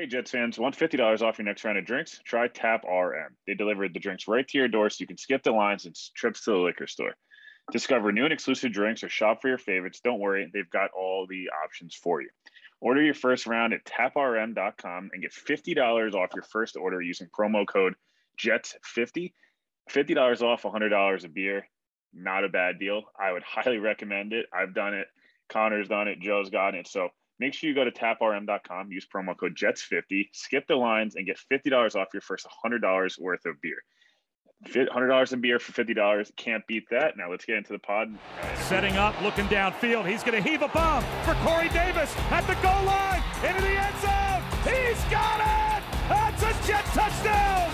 Hey, Jets fans, want $50 off your next round of drinks? Try Tap RM. They deliver the drinks right to your door so you can skip the lines and trips to the liquor store. Discover new and exclusive drinks or shop for your favorites. Don't worry, they've got all the options for you. Order your first round at taprm.com and get $50 off your first order using promo code JETS50. $50 off $100 a beer. Not a bad deal. I would highly recommend it. I've done it. Connor's done it. Joe's gotten it. So Make sure you go to taprm.com, use promo code JETS50, skip the lines, and get $50 off your first $100 worth of beer. $100 in beer for $50. Can't beat that. Now let's get into the pod. Setting up, looking downfield. He's going to heave a bomb for Corey Davis at the goal line, into the end zone. He's got it! That's a Jet touchdown!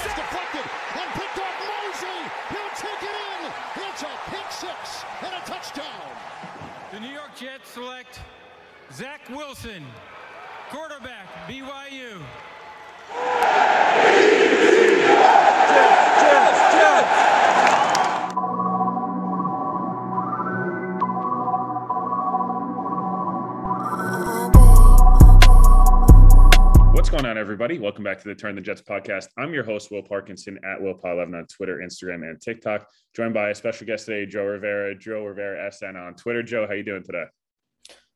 It's deflected and picked off Mosley. He'll take it in. It's a pick six and a touchdown. The New York Jets select Zach Wilson, quarterback, BYU. What's going on, everybody? Welcome back to the Turn the Jets podcast. I'm your host, Will Parkinson at WillPaul11 on Twitter, Instagram, and TikTok. Joined by a special guest today, Joe Rivera, Joe Rivera SN on Twitter. Joe, how are you doing today?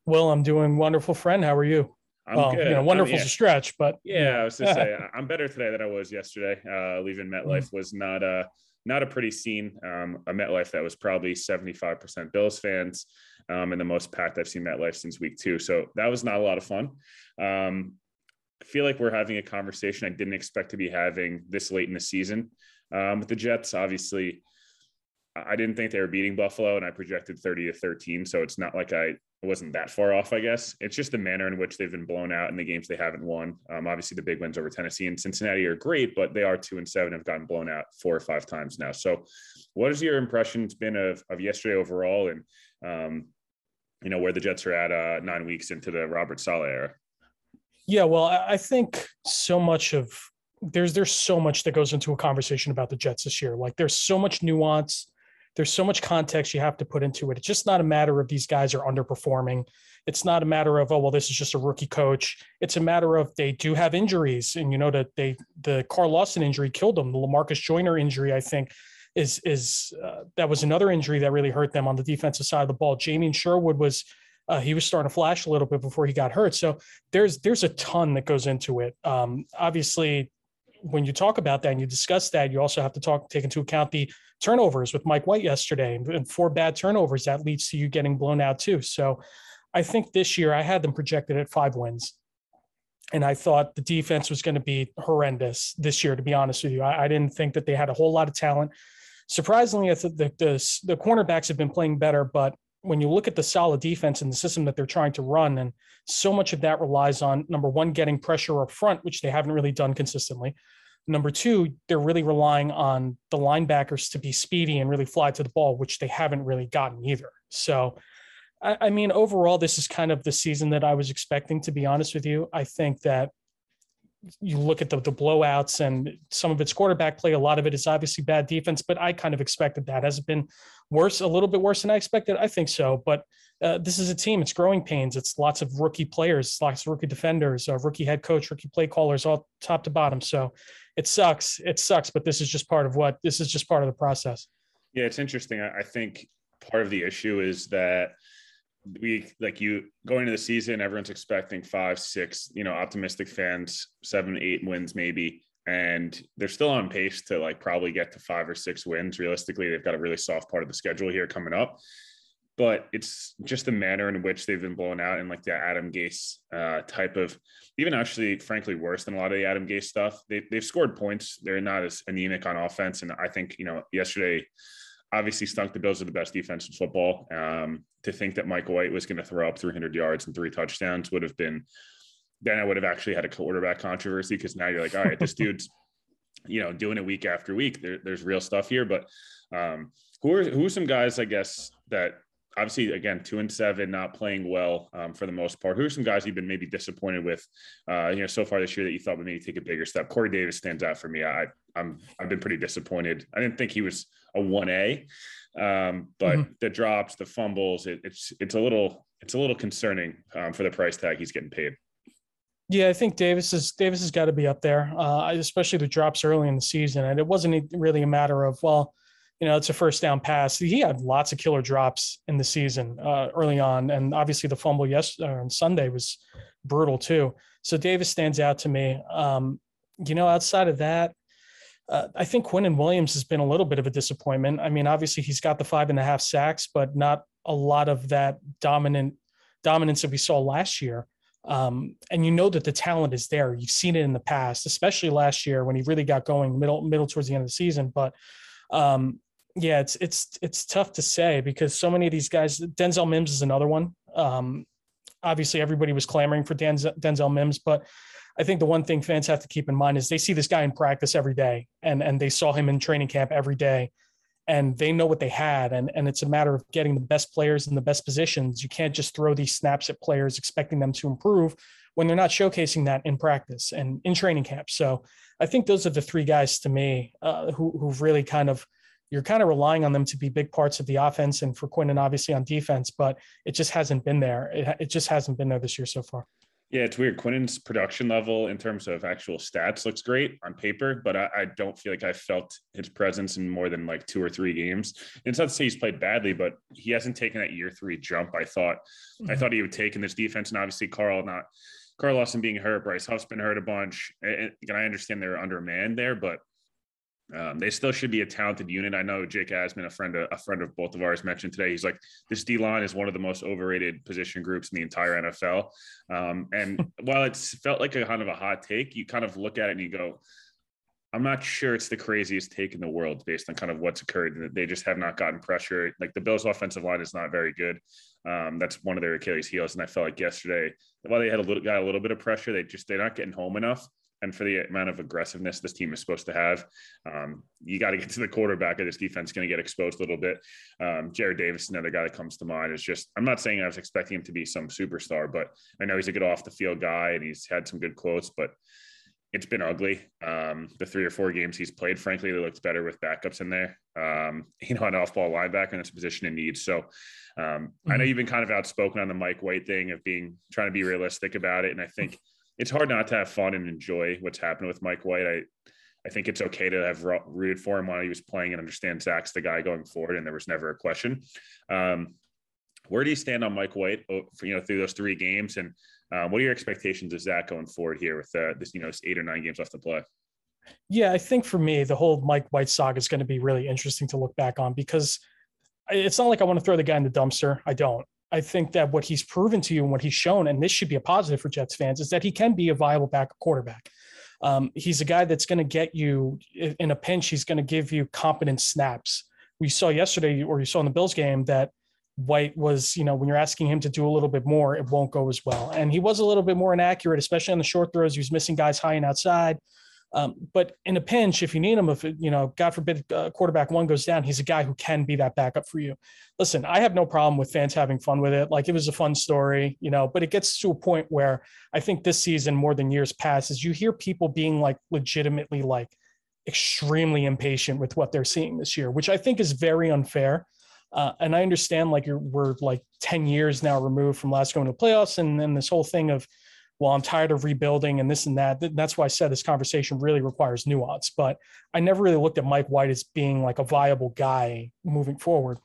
Well, I'm doing wonderful, friend. How are you? I'm well, good. You know, wonderful yeah. a stretch, but yeah, I was to say I'm better today than I was yesterday. Uh, leaving MetLife was not a not a pretty scene. Um, a MetLife that was probably 75% Bills fans, um, and the most packed I've seen MetLife since week two. So that was not a lot of fun. Um, I feel like we're having a conversation I didn't expect to be having this late in the season um, with the Jets. Obviously, I didn't think they were beating Buffalo, and I projected 30 to 13. So it's not like I wasn't that far off, I guess. It's just the manner in which they've been blown out in the games they haven't won. Um, obviously, the big wins over Tennessee and Cincinnati are great, but they are two and seven, have gotten blown out four or five times now. So, what has your impressions been of, of yesterday overall, and um, you know where the Jets are at uh, nine weeks into the Robert Saleh era? Yeah, well, I think so much of there's there's so much that goes into a conversation about the Jets this year. Like there's so much nuance there's so much context you have to put into it. It's just not a matter of these guys are underperforming. It's not a matter of oh well this is just a rookie coach. It's a matter of they do have injuries, and you know that they the Carl Lawson injury killed them. The Lamarcus Joyner injury, I think, is is uh, that was another injury that really hurt them on the defensive side of the ball. Jamien Sherwood was uh, he was starting to flash a little bit before he got hurt. So there's there's a ton that goes into it. Um, obviously, when you talk about that and you discuss that, you also have to talk take into account the turnovers with Mike White yesterday and four bad turnovers that leads to you getting blown out too. So I think this year I had them projected at five wins. And I thought the defense was going to be horrendous this year, to be honest with you. I, I didn't think that they had a whole lot of talent. Surprisingly, I thought the, the, the cornerbacks have been playing better, but when you look at the solid defense and the system that they're trying to run, and so much of that relies on number one, getting pressure up front, which they haven't really done consistently. Number two, they're really relying on the linebackers to be speedy and really fly to the ball, which they haven't really gotten either. So, I, I mean, overall, this is kind of the season that I was expecting, to be honest with you. I think that you look at the, the blowouts and some of its quarterback play, a lot of it is obviously bad defense, but I kind of expected that. Has it been worse, a little bit worse than I expected? I think so. But uh, this is a team, it's growing pains. It's lots of rookie players, lots of rookie defenders, uh, rookie head coach, rookie play callers, all top to bottom. So it sucks. It sucks, but this is just part of what this is just part of the process. Yeah, it's interesting. I think part of the issue is that we like you going into the season, everyone's expecting five, six, you know, optimistic fans, seven, eight wins maybe. And they're still on pace to like probably get to five or six wins. Realistically, they've got a really soft part of the schedule here coming up. But it's just the manner in which they've been blown out and like the Adam Gase uh, type of, even actually, frankly, worse than a lot of the Adam Gase stuff. They, they've scored points. They're not as anemic on offense. And I think, you know, yesterday, obviously stunk the Bills are the best defense in football. Um, to think that Michael White was going to throw up 300 yards and three touchdowns would have been, then I would have actually had a quarterback controversy because now you're like, all right, this dude's, you know, doing it week after week. There, there's real stuff here, but um, who are who are some guys, I guess, that obviously again two and seven, not playing well um, for the most part. Who are some guys you've been maybe disappointed with, uh, you know, so far this year that you thought would maybe take a bigger step? Corey Davis stands out for me. I, I'm I've been pretty disappointed. I didn't think he was a one A, um, but mm-hmm. the drops, the fumbles, it, it's it's a little it's a little concerning um, for the price tag he's getting paid. Yeah, I think Davis is Davis has got to be up there, uh, especially the drops early in the season. And it wasn't really a matter of well, you know, it's a first down pass. He had lots of killer drops in the season uh, early on, and obviously the fumble yesterday on Sunday was brutal too. So Davis stands out to me. Um, you know, outside of that, uh, I think Quinnen Williams has been a little bit of a disappointment. I mean, obviously he's got the five and a half sacks, but not a lot of that dominant dominance that we saw last year. Um, and you know that the talent is there. You've seen it in the past, especially last year when he really got going middle middle towards the end of the season. But um, yeah, it's it's it's tough to say because so many of these guys. Denzel Mims is another one. Um, obviously, everybody was clamoring for Denzel, Denzel Mims, but I think the one thing fans have to keep in mind is they see this guy in practice every day, and and they saw him in training camp every day, and they know what they had, and and it's a matter of getting the best players in the best positions. You can't just throw these snaps at players expecting them to improve when they're not showcasing that in practice and in training camp. So I think those are the three guys to me uh, who who've really kind of you're kind of relying on them to be big parts of the offense and for Quinnen obviously on defense, but it just hasn't been there. It, it just hasn't been there this year so far. Yeah, it's weird. Quinnen's production level in terms of actual stats looks great on paper, but I, I, don't feel like I felt his presence in more than like two or three games. And it's not to say he's played badly, but he hasn't taken that year three jump. I thought, mm-hmm. I thought he would take in this defense, and obviously Carl not Carl Lawson being hurt, Bryce Huff's been hurt a bunch, and, and I understand they're undermanned there, but um, they still should be a talented unit. I know Jake Asman, a friend, of, a friend of both of ours, mentioned today. He's like, this D line is one of the most overrated position groups in the entire NFL. Um, and while it's felt like a kind of a hot take, you kind of look at it and you go, I'm not sure it's the craziest take in the world based on kind of what's occurred. They just have not gotten pressure. Like the Bills' offensive line is not very good. Um, that's one of their Achilles' heels. And I felt like yesterday, while they had a little got a little bit of pressure, they just they're not getting home enough and for the amount of aggressiveness this team is supposed to have, um, you got to get to the quarterback, or this defense going to get exposed a little bit. Um, Jarrad Davis, another guy that comes to mind, is just I'm not saying I was expecting him to be some superstar, but I know he's a good off the field guy and he's had some good quotes, but it's been ugly. Um, the three or four games he's played, frankly, they looked better with backups in there. Um, you know, an off-ball linebacker, and it's a position in need. So um, mm-hmm. I know mm-hmm. you've been kind of outspoken on the Mike White thing of being trying to be realistic about it, and I think it's hard not to have fun and enjoy what's happening with Mike White. I I think it's okay to have rooted for him while he was playing and understand Zach's the guy going forward, and there was never a question. Um, where do you stand on Mike White oh, for, you know through those three games, and um, what are your expectations of Zach going forward here with uh, this you know eight or nine games left to play? Yeah, I think for me, the whole Mike White saga is going to be really interesting to look back on because it's not like I want to throw the guy in the dumpster. I don't. I think that what he's proven to you and what he's shown, and this should be a positive for Jets fans, is that he can be a viable backup quarterback. Um, he's a guy that's going to get you in a pinch. He's going to give you competent snaps. We saw yesterday, or you saw in the Bills game, that White was, you know, when you're asking him to do a little bit more, it won't go as well. And he was a little bit more inaccurate, especially on the short throws. He was missing guys high and outside. Um, but in a pinch, if you need him, if you know, God forbid, uh, quarterback one goes down, he's a guy who can be that backup for you. Listen, I have no problem with fans having fun with it. Like it was a fun story, you know. But it gets to a point where I think this season, more than years past, is you hear people being like legitimately like extremely impatient with what they're seeing this year, which I think is very unfair. Uh, and I understand like we're like 10 years now removed from last going to playoffs and then this whole thing of well, I'm tired of rebuilding and this and that. That's why I said this conversation really requires nuance. But I never really looked at Mike White as being like a viable guy moving forward.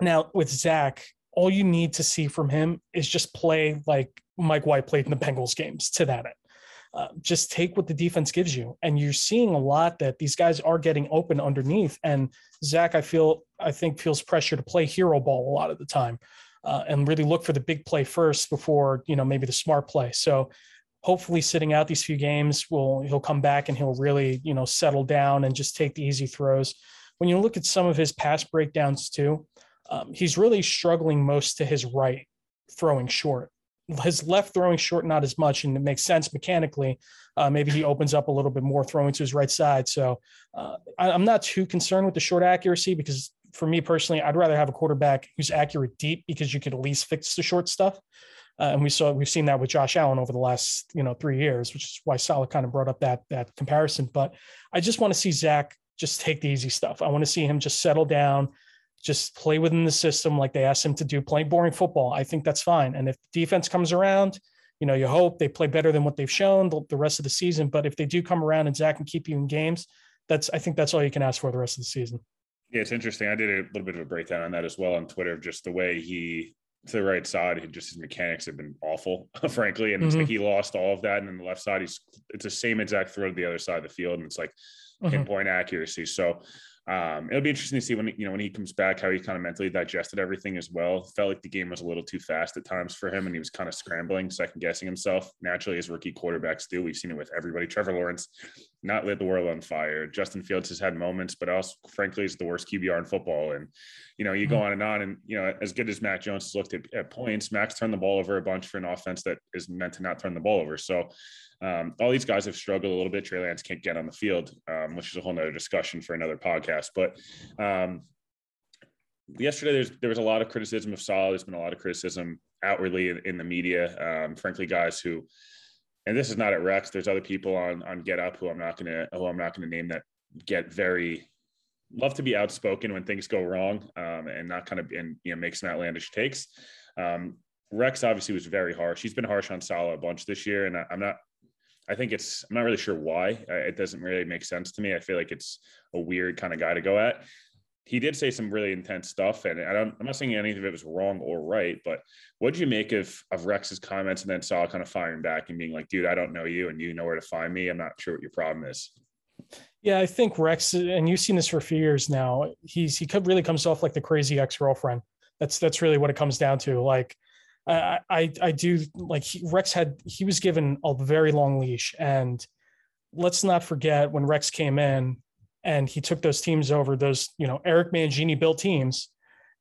Now, with Zach, all you need to see from him is just play like Mike White played in the Bengals games to that end. Uh, just take what the defense gives you. And you're seeing a lot that these guys are getting open underneath. And Zach, I feel, I think feels pressure to play hero ball a lot of the time uh, and really look for the big play first before you know maybe the smart play. So hopefully sitting out these few games will he'll come back and he'll really you know settle down and just take the easy throws. When you look at some of his pass breakdowns too, um, he's really struggling most to his right throwing short. His left throwing short not as much, and it makes sense mechanically. Uh, maybe he opens up a little bit more throwing to his right side. So uh, I, I'm not too concerned with the short accuracy because for me personally, I'd rather have a quarterback who's accurate deep because you could at least fix the short stuff. Uh, and we saw we've seen that with Josh Allen over the last you know three years, which is why Saleh kind of brought up that that comparison. But I just want to see Zach just take the easy stuff. I want to see him just settle down, just play within the system like they asked him to do, play boring football. I think that's fine. And if defense comes around, You know, you hope they play better than what they've shown the, the rest of the season. But if they do come around and Zach can keep you in games, that's I think that's all you can ask for the rest of the season. Yeah, it's interesting. I did a little bit of a breakdown on that as well on Twitter, of just the way he to the right side, he just his mechanics have been awful, frankly. And mm-hmm. it's like mm-hmm. he lost all of that. And then the left side, he's it's the same exact throw to the other side of the field. And it's like mm-hmm. pinpoint accuracy. So um, it'll be interesting to see when you know when he comes back how he kind of mentally digested everything as well. Felt like the game was a little too fast at times for him, and he was kind of scrambling, second guessing himself. Naturally, as rookie quarterbacks do, we've seen it with everybody. Trevor Lawrence not lit the world on fire. Justin Fields has had moments, but also, frankly, is the worst QBR in football. And you know, you go mm-hmm. on and on, and you know, as good as Mac Jones has looked at, at points, Mac's turned the ball over a bunch for an offense that is meant to not turn the ball over. So um, all these guys have struggled a little bit. Trey Lance can't get on the field, um, which is a whole nother discussion for another podcast. But um, yesterday, there's there was a lot of criticism of Saleh. There's been a lot of criticism outwardly in, in the media. Um, frankly, guys who, and this is not at Rex. There's other people on on Get Up who I'm not gonna who I'm not gonna name that get very love to be outspoken when things go wrong um, and not kind of and you know make some outlandish takes. Um, Rex obviously was very harsh. He's been harsh on Saleh a bunch this year, and I, I'm not I think it's, I'm not really sure why. It doesn't really make sense to me. I feel like it's a weird kind of guy to go at. He did say some really intense stuff, and I I'm not saying any of it was wrong or right, but what did you make of, of Rex's comments and then saw kind of firing back and being like, dude, I don't know you and you know where to find me. I'm not sure what your problem is. Yeah, I think Rex, and you've seen this for a few years now. He's he really comes off like the crazy ex girlfriend. That's that's really what it comes down to. Like I, I, I do like he, Rex had he was given a very long leash, and let's not forget when Rex came in and he took those teams over those you know Eric Mangini built teams,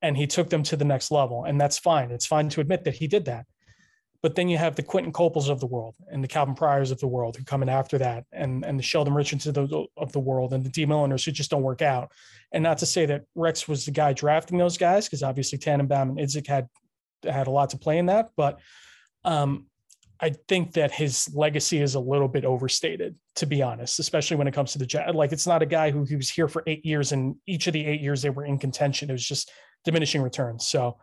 and he took them to the next level, and that's fine. It's fine to admit that he did that. But then you have the Quinton Coples of the world and the Calvin Pryors of the world who come in after that, and and the Sheldon Richards of the, of the world, and the Dee Milliners who just don't work out. And not to say that Rex was the guy drafting those guys, because obviously Tannenbaum and Idzik had had a lot to play in that, but um, I think that his legacy is a little bit overstated, to be honest, especially when it comes to the Jet. Like, it's not a guy who he was here for eight years, and each of the eight years they were in contention. It was just diminishing returns. So,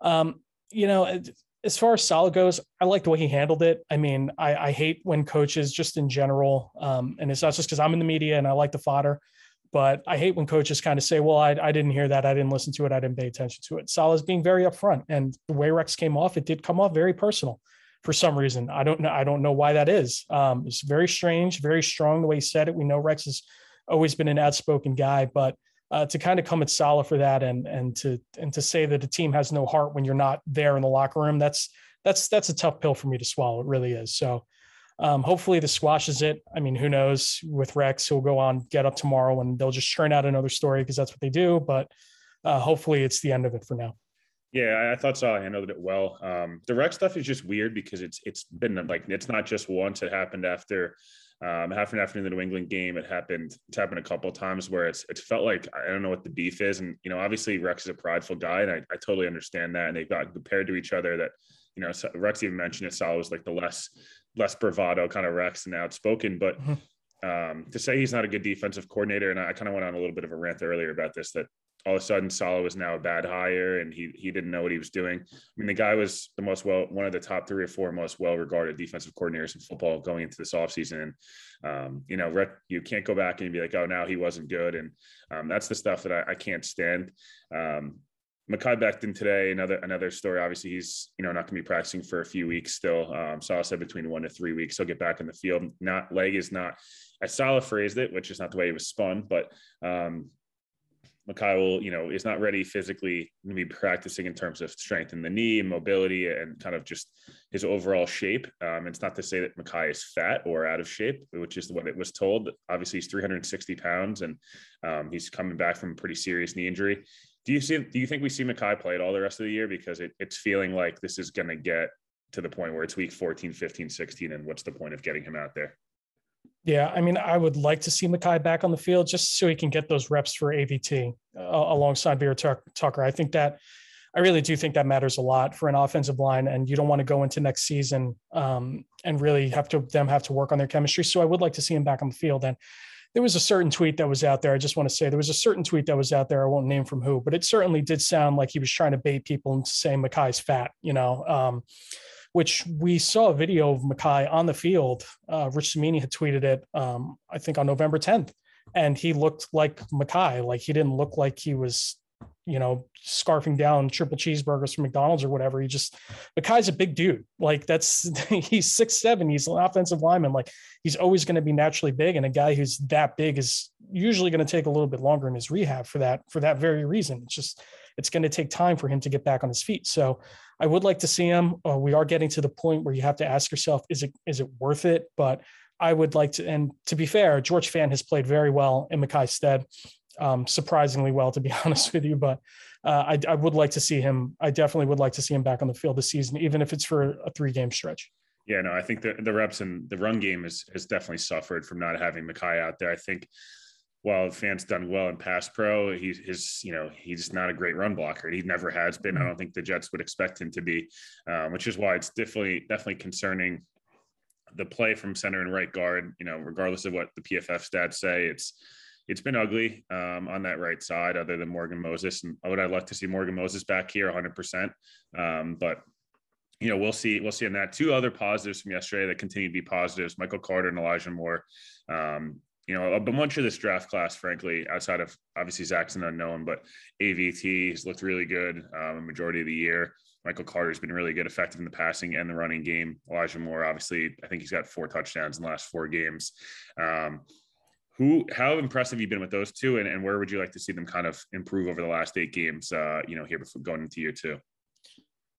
um, you know, as far as Saleh goes, I like the way he handled it. I mean, I, I hate when coaches, just in general, um, and it's not just because I'm in the media and I like the fodder. But I hate when coaches kind of say, well, I, I didn't hear that. I didn't listen to it. I didn't pay attention to it. Saleh's being very upfront. And the way Rex came off, it did come off very personal for some reason. I don't know. I don't know why that is. Um, it's very strange, very strong the way he said it. We know Rex has always been an outspoken guy, but uh, to kind of come at Saleh for that and and to and to say that a team has no heart when you're not there in the locker room, that's that's that's a tough pill for me to swallow. It really is. So um, hopefully, this squashes it. I mean, who knows? With Rex, he'll go on get up tomorrow, and they'll just churn out another story because that's what they do. But uh, hopefully, it's the end of it for now. Yeah, I thought Saleh handled it well. Um, the Rex stuff is just weird because it's it's been like it's not just once. It happened after um, happened after the New England game. It happened. It's happened a couple of times where it's it's felt like I don't know what the beef is, and you know, obviously Rex is a prideful guy, and I, I totally understand that. And they've got compared to each other that you know Rex even mentioned it. Saleh was like the less less bravado kind of Rex and outspoken. But mm-hmm. um, to say he's not a good defensive coordinator, and I kind of went on a little bit of a rant earlier about this that all of a sudden Saleh was now a bad hire and he he didn't know what he was doing. I mean, the guy was the most well one of the top three or four most well regarded defensive coordinators in football going into this offseason. And um, you know, you can't go back and be like, oh, now he wasn't good. And um, that's the stuff that I, I can't stand. Um, Mekhi Becton today, another another story. Obviously, he's you know not going to be practicing for a few weeks still. Um, Saleh said between one to three weeks he'll get back in the field. Not leg is not as Saleh phrased it, which is not the way it was spun, but um, Mekhi will you know is not ready physically to be practicing in terms of strength in the knee, and mobility, and kind of just his overall shape. Um, it's not to say that Mekhi is fat or out of shape, which is what it was told. Obviously, he's 360 pounds and um, he's coming back from a pretty serious knee injury. Do you see? Do you think we see Mekhi play it all the rest of the year because it, it's feeling like this is going to get to the point where it's week 14, 15, 16, and what's the point of getting him out there? Yeah, I mean, I would like to see Mekhi back on the field just so he can get those reps for AVT uh, alongside Vera Tucker. I think that I really do think that matters a lot for an offensive line, and you don't want to go into next season um, and really have to them have to work on their chemistry. So I would like to see him back on the field. And there was a certain tweet that was out there. I just want to say there was a certain tweet that was out there. I won't name from who, but it certainly did sound like he was trying to bait people into saying Mekhi's fat, you know. Um, which we saw a video of Mekhi on the field. Uh, Rich Cimini had tweeted it, um, I think on November 10th, and he looked like Mekhi. Like he didn't look like he was, you know, scarfing down triple cheeseburgers from McDonald's or whatever. He just Mekhi's a big dude. Like that's he's six seven. He's an offensive lineman. Like he's always going to be naturally big, and a guy who's that big is usually going to take a little bit longer in his rehab for that for that very reason. It's just it's going to take time for him to get back on his feet. So I would like to see him. Uh, we are getting to the point where you have to ask yourself, is it is it worth it? But I would like to, and to be fair, George Fant has played very well in Mekhi's stead, um, surprisingly well, to be honest with you. But uh, I, I would like to see him. I definitely would like to see him back on the field this season, even if it's for a three game stretch. Yeah, no, I think the, the reps and the run game is, has definitely suffered from not having Mekhi out there. I think while Fant's done well in pass pro, he's his, you know, he's not a great run blocker. He never has been. I mm-hmm. don't think the Jets would expect him to be, um, which is why it's definitely definitely concerning the play from center and right guard. You know, regardless of what the PFF stats say, it's it's been ugly um, on that right side, other than Morgan Moses. And I would I like to see Morgan Moses back here 100. Um, percent But you know, we'll see. We'll see on that. Two other positives from yesterday that continue to be positives: Michael Carter and Elijah Moore. Um, you know, a bunch of this draft class, frankly, outside of obviously Zach's an unknown, but AVT has looked really good um, a majority of the year. Michael Carter's been really good, effective in the passing and the running game. Elijah Moore, obviously, I think he's got four touchdowns in the last four games. Um, who, how impressive have you been with those two, and, and where would you like to see them kind of improve over the last eight games? Uh, you know, here before going into year two.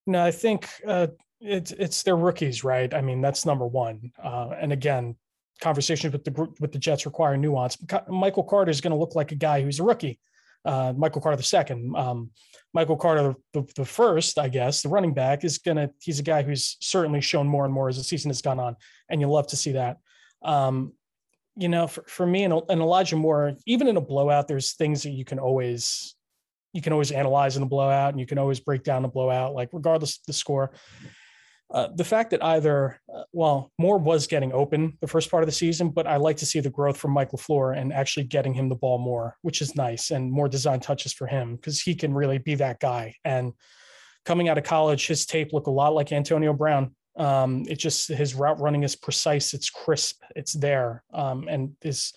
No, I think uh, it's it's their rookies, right? I mean, that's number one. Uh, and again, conversations with the group with the Jets require nuance. Michael Carter is going to look like a guy who's a rookie. Uh, Michael Carter the second, um, Michael Carter the, the, first, I guess, the running back is gonna. He's a guy who's certainly shown more and more as the season has gone on, and you love to see that. Um, you know, for, for me and, and Elijah Moore, even in a blowout, there's things that you can always you can always analyze in a blowout, and you can always break down the blowout, like regardless of the score. Uh, the fact that either, uh, well, Moore was getting open the first part of the season, but I like to see the growth from Mike LaFleur and actually getting him the ball more, which is nice and more design touches for him because he can really be that guy. And coming out of college, his tape looked a lot like Antonio Brown. Um, it just his route running is precise, it's crisp, it's there, um, and this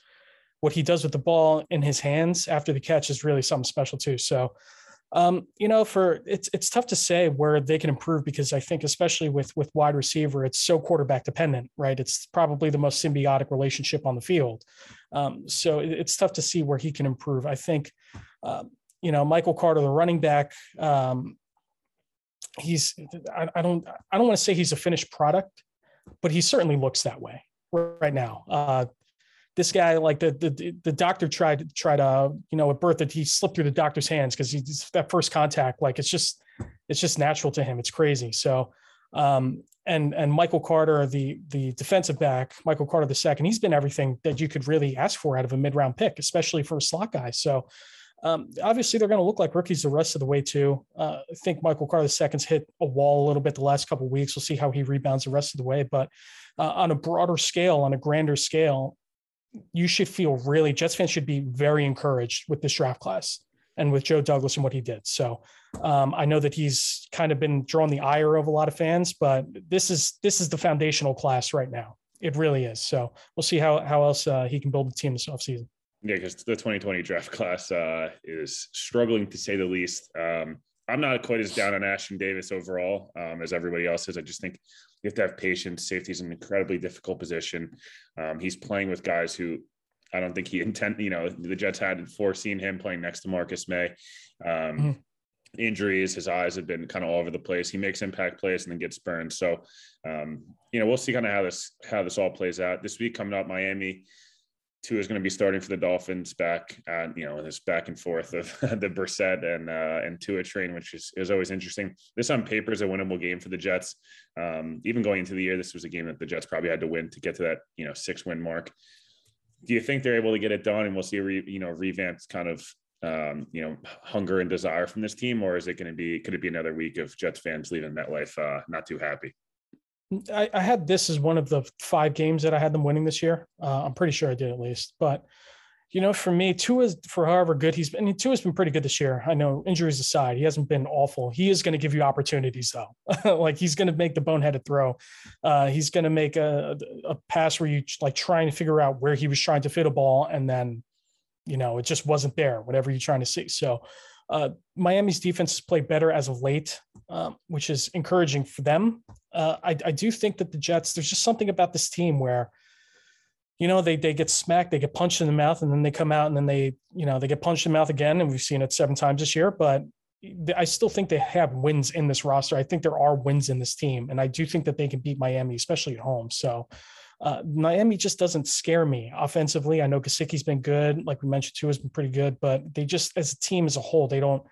what he does with the ball in his hands after the catch is really something special too. So um, you know, for it's it's tough to say where they can improve because I think especially with with wide receiver, it's so quarterback dependent, right? It's probably the most symbiotic relationship on the field. Um, so it, it's tough to see where he can improve. I think, uh, you know, Michael Carter, the running back, um, he's I, I don't I don't want to say he's a finished product, but he certainly looks that way right now. Uh, this guy like the the the doctor tried tried to you know at birth that he slipped through the doctor's hands because he's that first contact like it's just it's just natural to him it's crazy so um and and Michael Carter the the defensive back Michael Carter the second he's been everything that you could really ask for out of a mid round pick especially for a slot guy so um, obviously they're going to look like rookies the rest of the way too. Uh, I think Michael Carter the second's hit a wall a little bit the last couple weeks. We'll see how he rebounds the rest of the way. But uh, on a broader scale, on a grander scale, you should feel really Jets fans should be very encouraged with this draft class and with Joe Douglas and what he did. So um, I know that he's kind of been drawing the ire of a lot of fans, but this is this is the foundational class right now. It really is. So we'll see how how else uh, he can build the team this offseason. Yeah, because the 2020 draft class uh, is struggling to say the least. Um, I'm not quite as down on Ashtyn Davis overall um, as everybody else is. I just think you have to have patience. Safety is an incredibly difficult position. Um, he's playing with guys who I don't think he intend. You know, the Jets had foreseen him playing next to Marcus Maye. Um, mm-hmm. Injuries, his eyes have been kind of all over the place. He makes impact plays and then gets burned. So, um, you know, we'll see kind of how this how this all plays out this week. Coming up, Miami Tua is going to be starting for the Dolphins back, uh, you know, this back and forth of the Brissett and uh, and Tua train, which is, is always interesting. This on paper is a winnable game for the Jets. Um, even going into the year, this was a game that the Jets probably had to win to get to that, you know, six win mark. Do you think they're able to get it done, and we'll see a re, you know revamped kind of um, you know hunger and desire from this team, or is it going to be could it be another week of Jets fans leaving MetLife uh, not too happy? I, I, had this as one of the five games that I had them winning this year. Uh, I'm pretty sure I did at least, but You know, for me, Tua, for however good he's been, mean, Tua's been pretty good this year. I know injuries aside, he hasn't been awful. He is going to give you opportunities though. like he's going to make the boneheaded throw. Uh, he's going to make a, a pass where you like trying to figure out where he was trying to fit a ball and then, you know, it just wasn't there, whatever you're trying to see. So, uh, Miami's defense has played better as of late, um, which is encouraging for them. Uh, I, I do think that the Jets, there's just something about this team where you know, they they get smacked, they get punched in the mouth, and then they come out and then they, you know, they get punched in the mouth again, and we've seen it seven times this year. But I still think they have wins in this roster. I think there are wins in this team, and I do think that they can beat Miami, especially at home. So uh, Miami just doesn't scare me offensively. I know Gesicki's been good, like we mentioned, too, has been pretty good, but they just as a team as a whole, they don't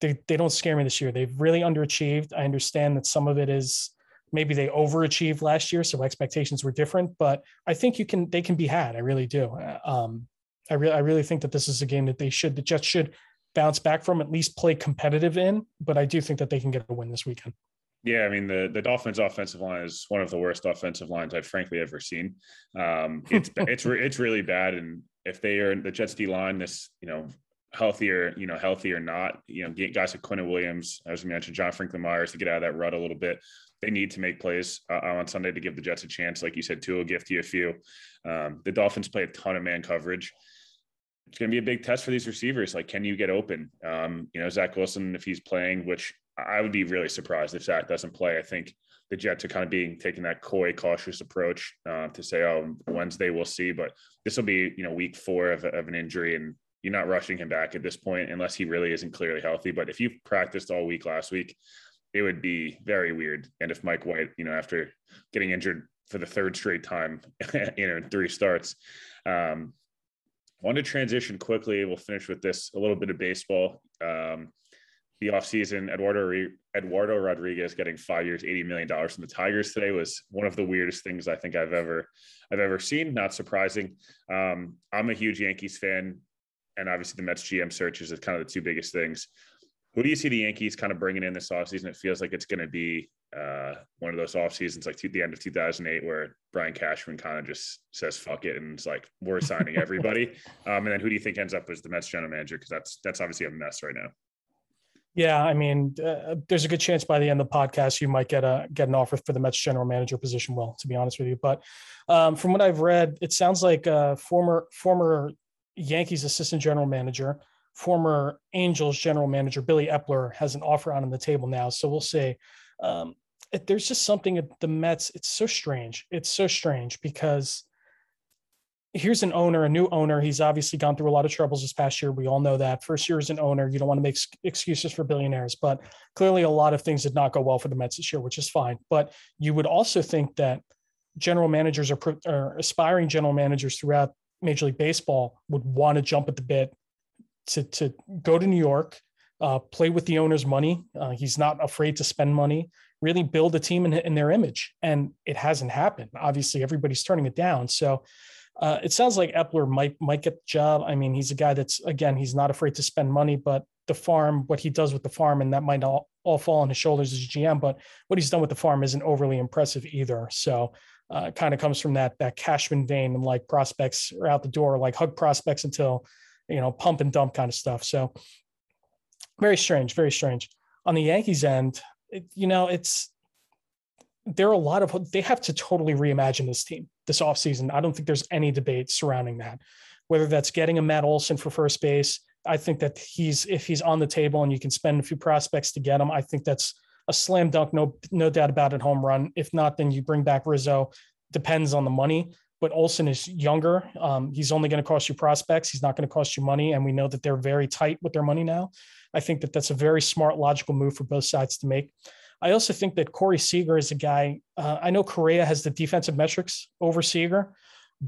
they they don't scare me this year. They've really underachieved. I understand that some of it is maybe they overachieved last year, so expectations were different. But I think you can they can be had. I really do. Um, I really I really think that this is a game that they should the Jets should bounce back from, at least play competitive in. But I do think that they can get a win this weekend. Yeah, I mean the the Dolphins' offensive line is one of the worst offensive lines I've frankly ever seen. Um, it's it's it's really bad, and if they are the Jets D line, this you know healthier, you know, healthy or not, you know, guys like Quinnen Williams, as we mentioned, John Franklin Myers to get out of that rut a little bit they need to make plays uh, on Sunday to give the Jets a chance. Like you said, Tua will gift you a few. Um, the Dolphins play a ton of man coverage. It's going to be a big test for these receivers. Like, can you get open? Um, you know, Zach Wilson, if he's playing, which I would be really surprised if Zach doesn't play. I think the Jets are kind of being taking that coy, cautious approach uh, to say, "Oh, Wednesday we'll see." But this will be, you know, week four of, of an injury, and you're not rushing him back at this point unless he really isn't clearly healthy. But if you've practiced all week last week, it would be very weird. And if Mike White, you know, after getting injured for the third straight time, you know, in three starts, um, want to transition quickly. We'll finish with this a little bit of baseball. Um, the offseason, Eduardo Eduardo Rodriguez getting five years, eighty million dollars from the Tigers today was one of the weirdest things I think I've ever I've ever seen. Not surprising. Um, I'm a huge Yankees fan, and obviously the Mets GM searches is kind of the two biggest things. Who do you see the Yankees kind of bringing in this offseason? It feels like it's going to be uh, one of those off seasons like the end of 2008 where Brian Cashman kind of just says fuck it and it's like we're signing everybody. um, and then who do you think ends up as the Mets general manager? Because that's that's obviously a mess right now. Yeah, I mean, uh, there's a good chance by the end of the podcast you might get a get an offer for the Mets general manager position. Well, to be honest with you, but um, from what I've read, it sounds like a former former Yankees assistant general manager former Angels general manager Billy Eppler has an offer on the table now. So we'll see. Um, there's just something at the Mets. It's so strange. It's so strange because here's an owner, a new owner. He's obviously gone through a lot of troubles this past year. We all know that. First year as an owner, you don't want to make excuses for billionaires, but clearly a lot of things did not go well for the Mets this year, which is fine. But you would also think that general managers or, or aspiring general managers throughout Major League Baseball would want to jump at the bit to to go to New York, uh, play with the owner's money. Uh, he's not afraid to spend money. Really build a team in, in their image, and it hasn't happened. Obviously, everybody's turning it down. So. Uh, it sounds like Eppler might might get the job. I mean, he's a guy that's again, he's not afraid to spend money, but the farm, what he does with the farm, and that might all, all fall on his shoulders as GM. But what he's done with the farm isn't overly impressive either. So uh, kind of comes from that that Cashman vein and like prospects are out the door, like hug prospects until you know, pump and dump kind of stuff. So very strange, very strange. On the Yankees end, it, you know, it's there are a lot of they have to totally reimagine this team this offseason. I don't think there's any debate surrounding that. Whether that's getting a Matt Olson for first base, I think that he's if he's on the table and you can spend a few prospects to get him, I think that's a slam dunk, no no doubt about it, home run. If not, then you bring back Rizzo. Depends on the money but Olson is younger. Um, he's only going to cost you prospects. He's not going to cost you money. And we know that they're very tight with their money now. I think that that's a very smart, logical move for both sides to make. I also think that Corey Seager is a guy. Uh, I know Correa has the defensive metrics over Seager,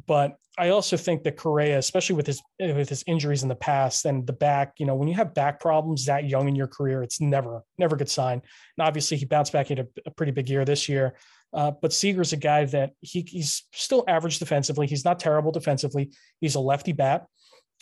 but I also think that Correa, especially with his with his injuries in the past and the back, you know, when you have back problems that young in your career, it's never never a good sign. And obviously, he bounced back into a, pretty big year this year. Uh, but Seager's a guy that he, he's still average defensively. He's not terrible defensively. He's a lefty bat.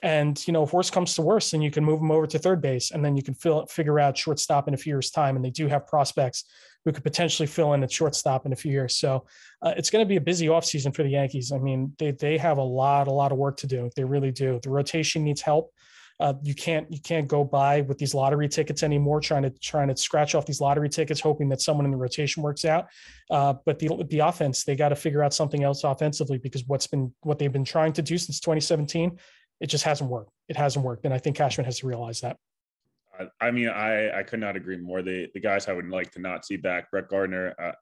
And you know, if worse comes to worse, then you can move them over to third base, and then you can fill, figure out shortstop in a few years' time. And they do have prospects who could potentially fill in at shortstop in a few years. So uh, it's going to be a busy offseason for the Yankees. I mean, they they have a lot a lot of work to do. They really do. The rotation needs help. Uh, you can't you can't go by with these lottery tickets anymore, trying to trying to scratch off these lottery tickets, hoping that someone in the rotation works out. Uh, but the the offense, they got to figure out something else offensively because what's been what they've been trying to do since 2017, it just hasn't worked. It hasn't worked, and I think Cashman has to realize that. I mean, I I could not agree more. The the guys I would like to not see back, Brett Gardner. Uh,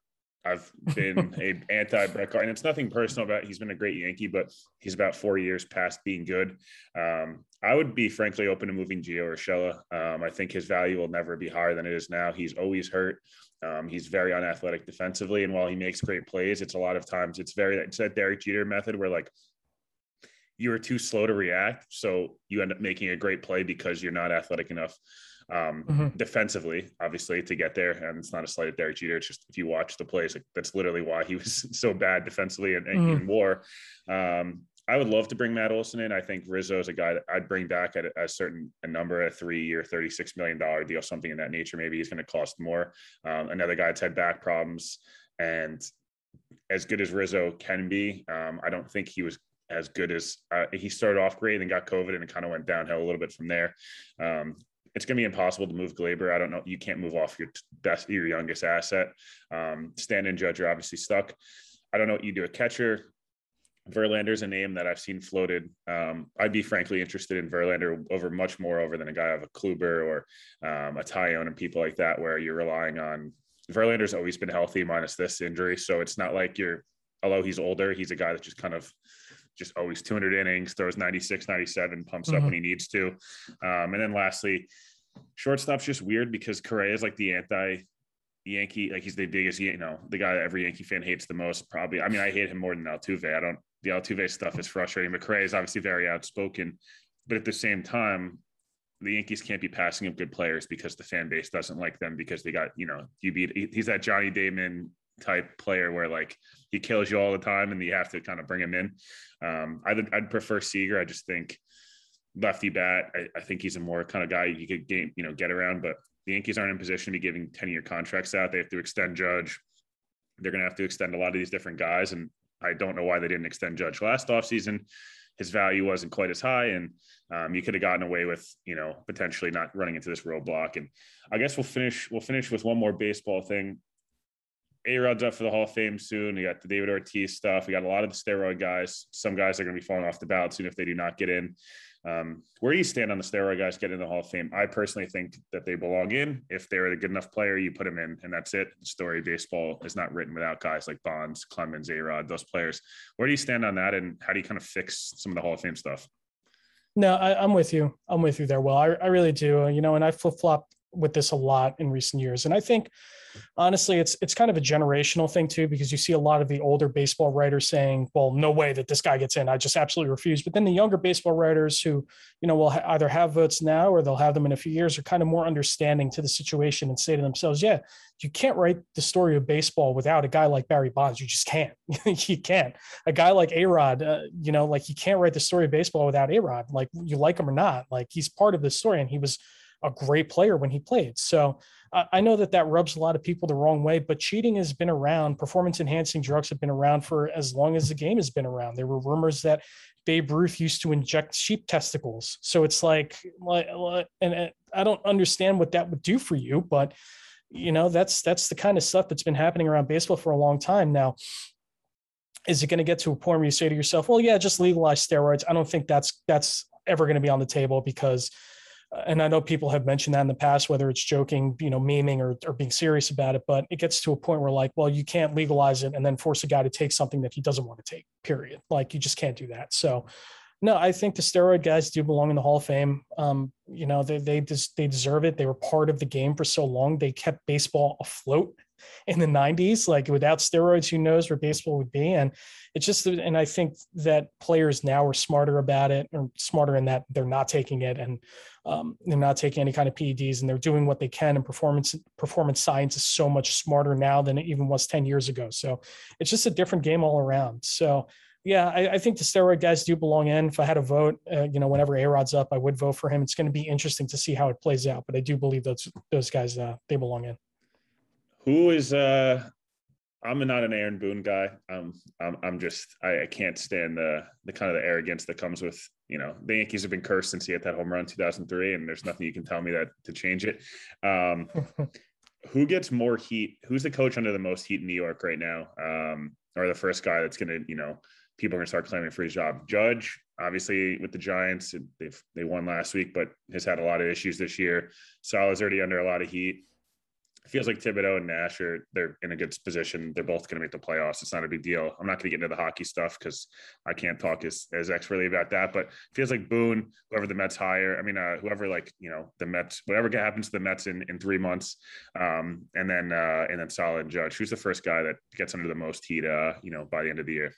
I've been a anti Brett Gardner, and it's nothing personal about. He's been a great Yankee, but he's about four years past being good. Um, I would be frankly open to moving Gio Urshela. Um, I think his value will never be higher than it is now. He's always hurt. Um, he's very unathletic defensively, and while he makes great plays, it's a lot of times it's very it's that Derek Jeter method where like you are too slow to react, so you end up making a great play because you're not athletic enough um, mm-hmm. defensively, obviously, to get there. And it's not a slight at Derek Jeter. It's just if you watch the plays, like, that's literally why he was so bad defensively and, mm-hmm. in war. Um, I would love to bring Matt Olson in. I think Rizzo is a guy that I'd bring back at a, a certain a number, a three-year, thirty-six million dollar deal, something in that nature. Maybe he's going to cost more. Um, another guy that's had back problems, and as good as Rizzo can be, um, I don't think he was as good as uh, he started off great and got COVID and it kind of went downhill a little bit from there. Um, it's going to be impossible to move Gleyber. I don't know. You can't move off your best, your youngest asset. Um, Stand and Judge are obviously stuck. I don't know what you do. A catcher, Verlander's a name that I've seen floated. Um, I'd be frankly interested in Verlander over much more over than a guy of a Kluber or um, a Taillon and people like that, where you're relying on. Verlander's always been healthy minus this injury, so it's not like you're. Although he's older, he's a guy that just kind of just always 200 innings, throws 96, 97, pumps mm-hmm. up when he needs to. Um, and then lastly, shortstop's just weird because Correa is like the anti Yankee, like he's the biggest, you know, the guy that every Yankee fan hates the most. Probably, I mean, I hate him more than Altuve. I don't. The Altuve stuff is frustrating. But Correa is obviously very outspoken, but at the same time, the Yankees can't be passing up good players because the fan base doesn't like them because they got, you know, you beat. He's that Johnny Damon type player where like he kills you all the time and you have to kind of bring him in. Um, I'd, I'd prefer Seager. I just think lefty bat. I, I, think he's a more kind of guy you could game, you know, get around. But the Yankees aren't in position to be giving 10 year contracts out. They have to extend Judge. They're going to have to extend a lot of these different guys. And I don't know why they didn't extend Judge last offseason. His value wasn't quite as high, and um, you could have gotten away with, you know, potentially not running into this roadblock. And I guess we'll finish. We'll finish with one more baseball thing. A Rod's up for the Hall of Fame soon. We got the David Ortiz stuff. We got a lot of the steroid guys. Some guys are going to be falling off the ballot soon if they do not get in. Um, where do you stand on the steroid guys getting in the Hall of Fame? I personally think that they belong in. If they're a good enough player, you put them in, and that's it. The story of baseball is not written without guys like Bonds, Clemens, A Rod, those players. Where do you stand on that, and how do you kind of fix some of the Hall of Fame stuff? No, I, am with you. I'm with you there. Well, I, I really do. You know, and I flip flop with this a lot in recent years, and I think honestly, it's it's kind of a generational thing too, because you see a lot of the older baseball writers saying, "Well, no way that this guy gets in. I just absolutely refuse." But then the younger baseball writers who, you know, will ha- either have votes now or they'll have them in a few years, are kind of more understanding to the situation and say to themselves, "Yeah, you can't write the story of baseball without a guy like Barry Bonds. You just can't. you can't. A guy like A Rod, uh, you know, like you can't write the story of baseball without A Rod. Like you like him or not, like he's part of the story, and he was a great player when he played. So." Uh, I know that that rubs a lot of people the wrong way, but cheating has been around. Performance enhancing drugs have been around for as long as the game has been around. There were rumors that Babe Ruth used to inject sheep testicles. So it's like, and I don't understand what that would do for you, but you know, that's that's the kind of stuff that's been happening around baseball for a long time now. Is it going to get to a point where you say to yourself, "Well, yeah, just legalize steroids"? I don't think that's that's ever going to be on the table because and I know people have mentioned that in the past, whether it's joking, you know, memeing or, or being serious about it, but it gets to a point where like, well, you can't legalize it and then force a guy to take something that he doesn't want to take, period. Like you just can't do that. So no, I think the steroid guys do belong in the Hall of Fame. Um, you know, they they just they deserve it. They were part of the game for so long. They kept baseball afloat in the 90s. Like without steroids, who knows where baseball would be? And it's just, and I think that players now are smarter about it, or smarter in that they're not taking it and um, they're not taking any kind of PEDs, and they're doing what they can. And performance performance science is so much smarter now than it even was 10 years ago. So it's just a different game all around. So yeah, I, I, think the steroid guys do belong in. If I had a vote, uh, you know, whenever A Rod's up, I would vote for him. It's going to be interesting to see how it plays out, but I do believe those those guys uh, they belong in. Who is uh I'm not an Aaron Boone guy. I'm I'm, I'm just I, I, can't stand the the kind of the arrogance that comes with you know the Yankees have been cursed since he hit that home run in 2003, and there's nothing you can tell me that to change it. Um, who gets more heat? Who's the coach under the most heat in New York right now? Um, or the first guy that's going to you know people are going to start claiming for his job? Judge, obviously with the Giants, they've they won last week, but has had a lot of issues this year. Saleh's already under a lot of heat feels like Thibodeau and Nash are they're in a good position. They're both going to make the playoffs. It's not a big deal. I'm not going to get into the hockey stuff because I can't talk as, as expertly about that. But feels like Boone, whoever the Mets hire, I mean, uh, whoever like you know the Mets, whatever happens to the Mets in, in three months, um, and then uh, and then Saleh Judge. Who's the first guy that gets under the most heat? Uh, you know, by the end of the year.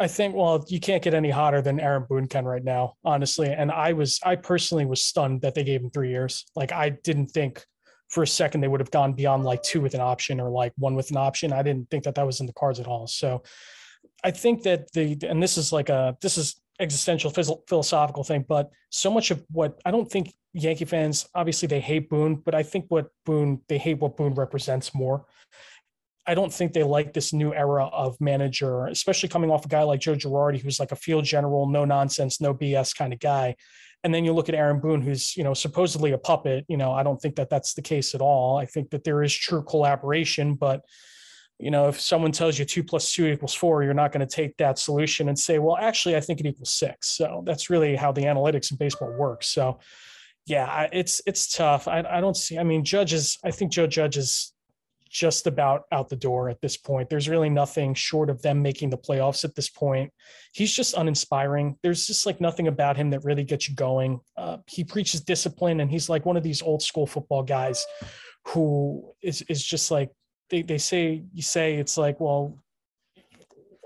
I think well, you can't get any hotter than Aaron Boone can right now, honestly. And I was, I personally was stunned that they gave him three years. Like I didn't think for a second they would have gone beyond like two with an option or like one with an option. I didn't think that that was in the cards at all. So I think that the and this is like a this is existential philosophical thing, but so much of what I don't think Yankee fans obviously they hate Boone, but I think what Boone they hate what Boone represents more. I don't think they like this new era of manager, especially coming off a guy like Joe Girardi, who's like a field general, no nonsense, no BS kind of guy. And then you look at Aaron Boone, who's you know supposedly a puppet. You know, I don't think that that's the case at all. I think that there is true collaboration, but you know, if someone tells you two plus two equals four, you're not going to take that solution and say, well, actually, I think it equals six. So that's really how the analytics in baseball works. So, yeah, it's it's tough. I, I don't see. I mean, judges. I think Joe Judge is just about out the door at this point. There's really nothing short of them making the playoffs at this point. He's just uninspiring. There's just like nothing about him that really gets you going. Uh, he preaches discipline, and he's like one of these old school football guys who is is just like they they say you say it's like well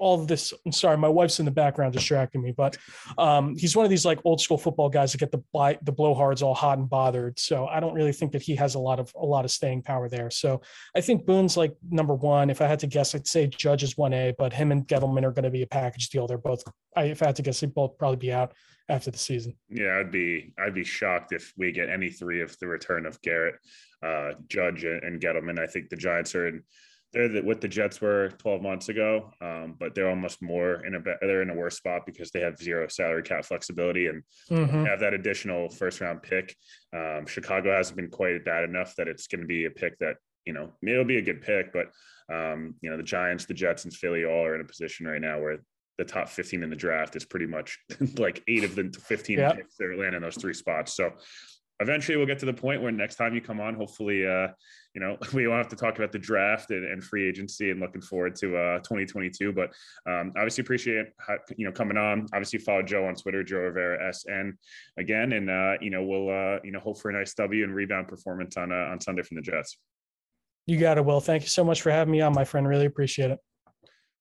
all of this. I'm sorry, my wife's in the background distracting me, but um, he's one of these like old school football guys that get the the blowhards all hot and bothered. So I don't really think that he has a lot of a lot of staying power there. So I think Boone's like number one. If I had to guess, I'd say Judge is one A, but him and Gettleman are going to be a package deal. They're both. I, if I had to guess, they both probably be out after the season. Yeah, I'd be I'd be shocked if we get any three of the return of Garrett, uh, Judge, and Gettleman. I think the Giants are in they're the, what the Jets were 12 months ago, um, but they're almost more in a they're in a worse spot because they have zero salary cap flexibility and mm-hmm. have that additional first round pick. Um, Chicago hasn't been quite bad enough that it's going to be a pick that you know it'll be a good pick, but um, you know the Giants, the Jets, and Philly all are in a position right now where the top 15 in the draft is pretty much like eight of the 15 yep. picks that are landing those three spots. So eventually we'll get to the point where next time you come on, hopefully, uh, you know, we won't have to talk about the draft and, and free agency and looking forward to uh, 2022. But um, obviously appreciate, you know, coming on. Obviously follow Joe on Twitter, Joe Rivera SN again. And, uh, you know, we'll, uh, you know, hope for a nice W and rebound performance on, uh, on Sunday from the Jets. You got it, Will. Thank you so much for having me on, my friend. Really appreciate it.